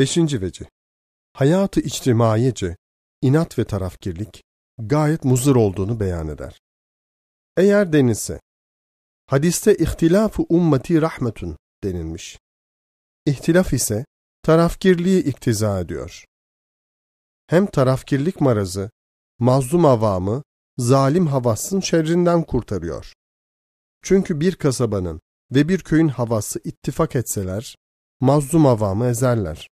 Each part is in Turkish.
Beşinci veci. Hayatı içtimaiyece, inat ve tarafkirlik gayet muzır olduğunu beyan eder. Eğer denilse, hadiste ihtilafı ummeti rahmetun denilmiş. İhtilaf ise tarafkirliği iktiza ediyor. Hem tarafkirlik marazı, mazlum avamı, zalim havasın şerrinden kurtarıyor. Çünkü bir kasabanın ve bir köyün havası ittifak etseler, mazlum avamı ezerler.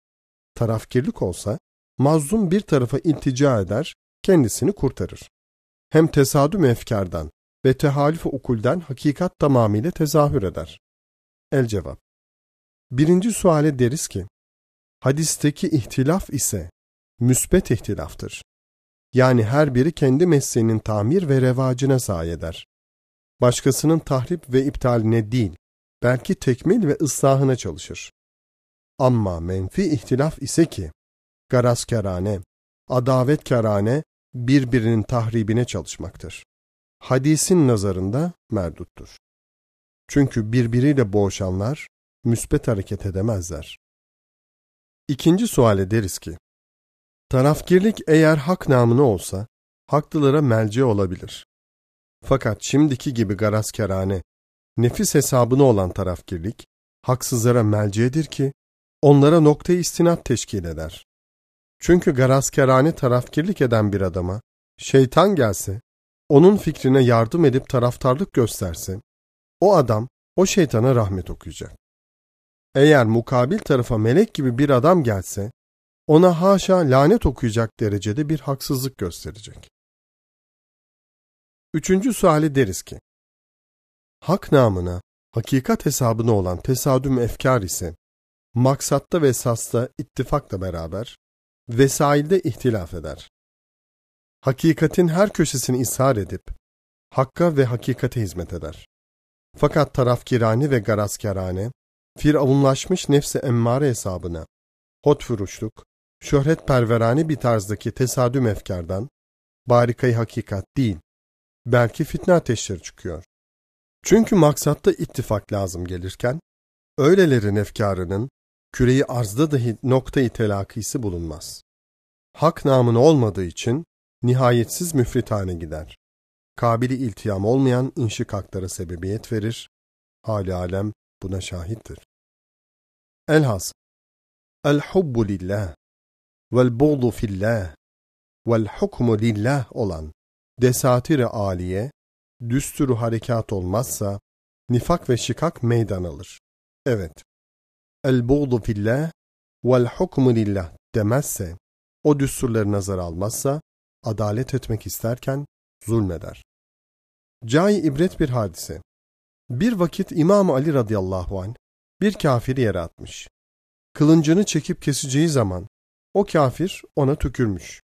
Tarafkirlik olsa, mazlum bir tarafa iltica eder, kendisini kurtarır. Hem tesadüm efkardan ve tehalif ukulden hakikat tamamıyla tezahür eder. El cevap. Birinci suale deriz ki, hadisteki ihtilaf ise müsbet ihtilaftır. Yani her biri kendi mesleğinin tamir ve revacına sahi eder. Başkasının tahrip ve iptaline değil, belki tekmil ve ıslahına çalışır. Ama menfi ihtilaf ise ki, garazkarane, adavetkarane birbirinin tahribine çalışmaktır. Hadisin nazarında merduttur. Çünkü birbiriyle boğuşanlar müsbet hareket edemezler. İkinci suale deriz ki, tarafkirlik eğer hak namını olsa, haklılara melce olabilir. Fakat şimdiki gibi garazkerane, nefis hesabını olan tarafkirlik, haksızlara melcedir ki, onlara nokta istinat teşkil eder. Çünkü garazkerane tarafkirlik eden bir adama, şeytan gelse, onun fikrine yardım edip taraftarlık gösterse, o adam o şeytana rahmet okuyacak. Eğer mukabil tarafa melek gibi bir adam gelse, ona haşa lanet okuyacak derecede bir haksızlık gösterecek. Üçüncü suali deriz ki, hak namına, hakikat hesabına olan tesadüm efkar ise, maksatta ve sasta ittifakla beraber, vesailde ihtilaf eder. Hakikatin her köşesini ishar edip, hakka ve hakikate hizmet eder. Fakat tarafkirane ve garazkerane, firavunlaşmış nefse emmare hesabına, hotfuruşluk, şöhret perverane bir tarzdaki tesadüm efkardan, barikayı hakikat değil, belki fitne ateşleri çıkıyor. Çünkü maksatta ittifak lazım gelirken, öylelerin efkarının, küreyi arzda dahi noktayı telakisi bulunmaz. Hak namını olmadığı için, nihayetsiz müfritane gider. Kabili iltiham olmayan inşikaklara sebebiyet verir, hali alem buna şahittir. Elhas, el hubbu lillah, vel buğdu fillah, vel hukmu lillah olan desatiri aliye, düsturu harekat olmazsa, nifak ve şikak meydan alır. Evet, el buğdu fillah, vel hukmu lillah demezse, o düsturları nazar almazsa, adalet etmek isterken zulmeder. Cai ibret bir hadise. Bir vakit İmam Ali radıyallahu anh bir kafiri yere atmış. Kılıncını çekip keseceği zaman o kafir ona tükürmüş.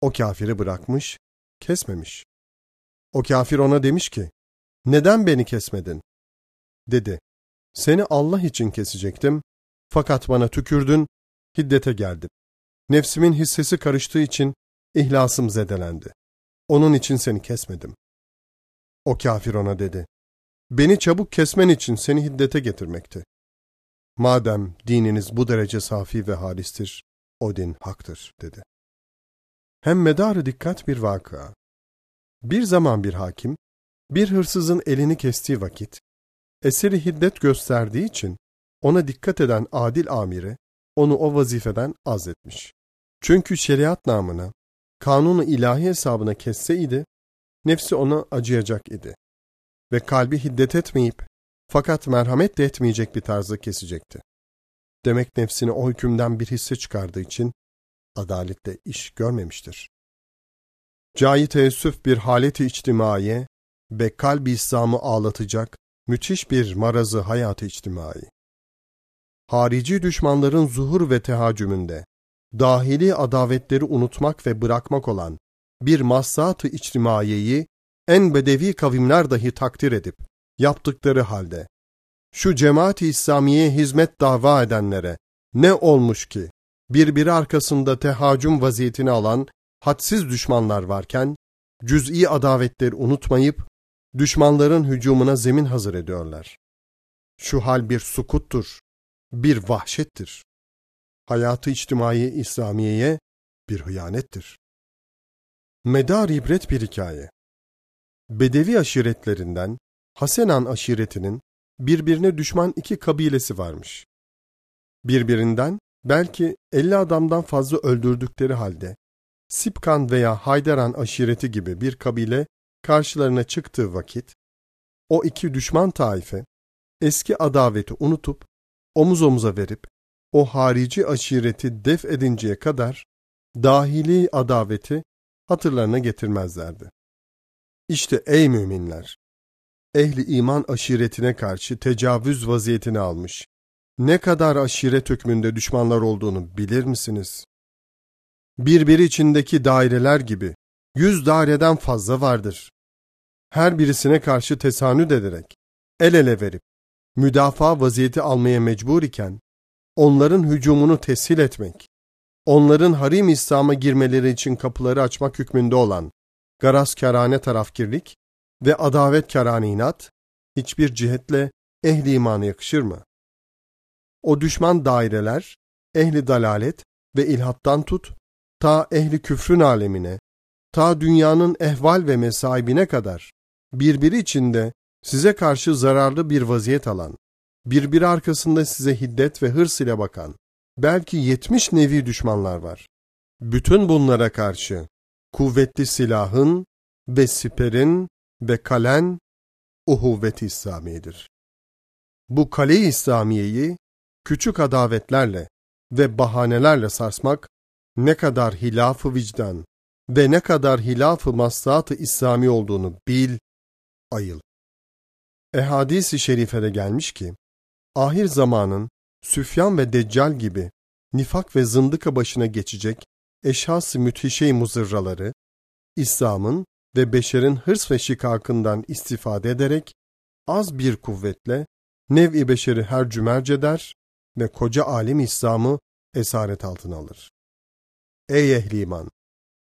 O kafiri bırakmış, kesmemiş. O kafir ona demiş ki, neden beni kesmedin? Dedi, seni Allah için kesecektim, fakat bana tükürdün, hiddete geldim. Nefsimin hissesi karıştığı için ihlasım zedelendi. Onun için seni kesmedim. O kafir ona dedi, beni çabuk kesmen için seni hiddete getirmekti. Madem dininiz bu derece safi ve halistir, o din haktır, dedi. Hem medarı dikkat bir vaka. Bir zaman bir hakim, bir hırsızın elini kestiği vakit, eseri hiddet gösterdiği için ona dikkat eden adil amiri, onu o vazifeden azletmiş. Çünkü şeriat namına, kanunu ilahi hesabına kesseydi, nefsi ona acıyacak idi. Ve kalbi hiddet etmeyip, fakat merhamet de etmeyecek bir tarzda kesecekti. Demek nefsini o hükümden bir hisse çıkardığı için, adalette iş görmemiştir. Cayi teessüf bir haleti içtimaiye ve kalbi İslam'ı ağlatacak müthiş bir marazı hayatı içtimai. Harici düşmanların zuhur ve tehacümünde, dahili adavetleri unutmak ve bırakmak olan bir maslahat-ı içtimaiyeyi en bedevi kavimler dahi takdir edip, yaptıkları halde, şu cemaat-i İslamiye hizmet dava edenlere ne olmuş ki, birbiri arkasında tehacüm vaziyetini alan hadsiz düşmanlar varken, cüz'i adavetleri unutmayıp, düşmanların hücumuna zemin hazır ediyorlar. Şu hal bir sukuttur, bir vahşettir. hayatı içtimai İslamiye'ye bir hıyanettir. Medar ibret bir hikaye. Bedevi aşiretlerinden Hasenan aşiretinin birbirine düşman iki kabilesi varmış. Birbirinden belki 50 adamdan fazla öldürdükleri halde Sipkan veya Haydaran aşireti gibi bir kabile karşılarına çıktığı vakit o iki düşman taife eski adaveti unutup omuz omuza verip o harici aşireti def edinceye kadar dahili adaveti hatırlarına getirmezlerdi. İşte ey müminler! Ehli iman aşiretine karşı tecavüz vaziyetini almış. Ne kadar aşiret hükmünde düşmanlar olduğunu bilir misiniz? Birbiri içindeki daireler gibi yüz daireden fazla vardır. Her birisine karşı tesanüt ederek, el ele verip, müdafaa vaziyeti almaya mecbur iken, onların hücumunu teshil etmek, onların harim İslam'a girmeleri için kapıları açmak hükmünde olan garazkârane tarafkirlik ve adavetkârane inat, hiçbir cihetle ehli imana yakışır mı? O düşman daireler, ehli dalalet ve ilhattan tut, ta ehli küfrün alemine, ta dünyanın ehval ve mesaibine kadar, birbiri içinde size karşı zararlı bir vaziyet alan, birbiri arkasında size hiddet ve hırs ile bakan, belki yetmiş nevi düşmanlar var. Bütün bunlara karşı kuvvetli silahın ve siperin ve kalen uhuvvet-i İslamiye'dir. Bu kale-i İslamiye'yi küçük adavetlerle ve bahanelerle sarsmak ne kadar hilaf-ı vicdan ve ne kadar hilaf-ı maslahat-ı İslami olduğunu bil, ayıl. Ehadis-i şerifede gelmiş ki, ahir zamanın Süfyan ve Deccal gibi nifak ve zındıka başına geçecek eşhas-ı müthişe muzırraları, İslam'ın ve beşerin hırs ve şikakından istifade ederek az bir kuvvetle nev-i beşeri her cümerc eder ve koca alim İslam'ı esaret altına alır. Ey ehli!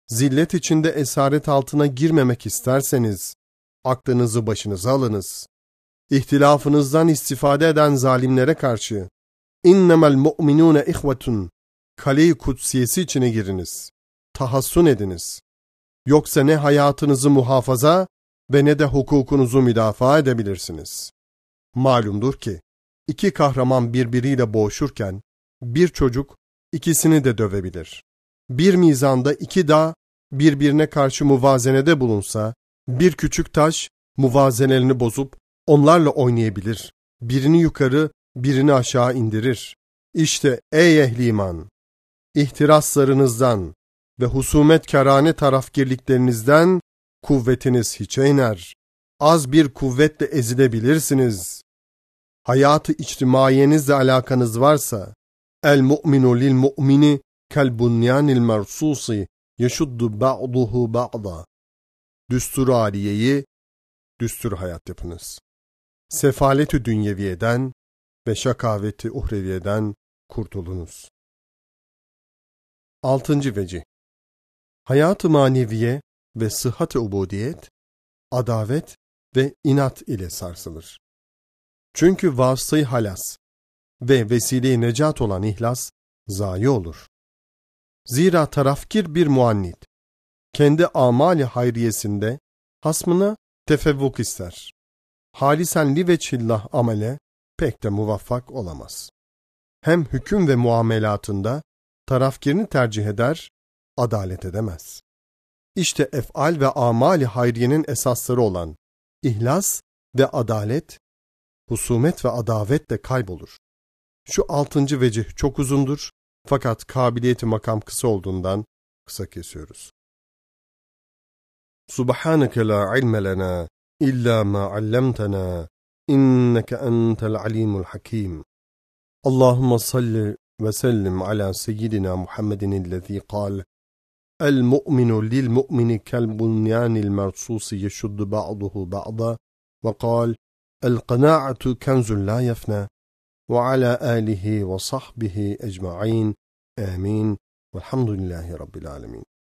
Zillet içinde esaret altına girmemek isterseniz, aklınızı başınıza alınız. İhtilafınızdan istifade eden zalimlere karşı, innemel mu'minune ihvetun, kale-i kutsiyesi içine giriniz. Tahassun ediniz. Yoksa ne hayatınızı muhafaza ve ne de hukukunuzu müdafaa edebilirsiniz. Malumdur ki, iki kahraman birbiriyle boğuşurken, bir çocuk ikisini de dövebilir. Bir mizanda iki dağ birbirine karşı muvazenede bulunsa, bir küçük taş muvazenelerini bozup onlarla oynayabilir. Birini yukarı, birini aşağı indirir. İşte ey ehli iman! İhtiraslarınızdan ve husumet kerane tarafgirliklerinizden kuvvetiniz hiçe iner. Az bir kuvvetle ezilebilirsiniz. Hayatı içtimaiyenizle alakanız varsa, el mu'minu lil mu'mini kel bunyanil mersusi yeşuddu ba'duhu ba'da. Düstur aliyeyi, düstur hayat yapınız. Sefaleti dünyeviyeden ve şakaveti uhreviyeden kurtulunuz. Altıncı veci Hayat-ı maneviye ve sıhhat-ı ubudiyet, adavet ve inat ile sarsılır. Çünkü vasıtayı halas ve vesile-i necat olan ihlas zayi olur. Zira tarafkir bir muannit, kendi amali hayriyesinde hasmına tefevvuk ister. Halisen li ve çillah amele pek de muvaffak olamaz. Hem hüküm ve muamelatında tarafkirini tercih eder, adalet edemez. İşte efal ve amali hayriyenin esasları olan ihlas ve adalet, husumet ve adavetle kaybolur. Şu altıncı vecih çok uzundur fakat kabiliyeti makam kısa olduğundan kısa kesiyoruz. Subhaneke la ilme lena illa ma allamtana inneke entel alimul hakim. Allahümme salli ve sellim ala seyyidina Muhammedin illezî kal El mu'minu lil mu'mini kel bunyanil mersusi yeşuddu ba'duhu ba'da ve kal El kanaatu kenzun la yefne وعلى آله وصحبه أجمعين. آمين. والحمد لله رب العالمين.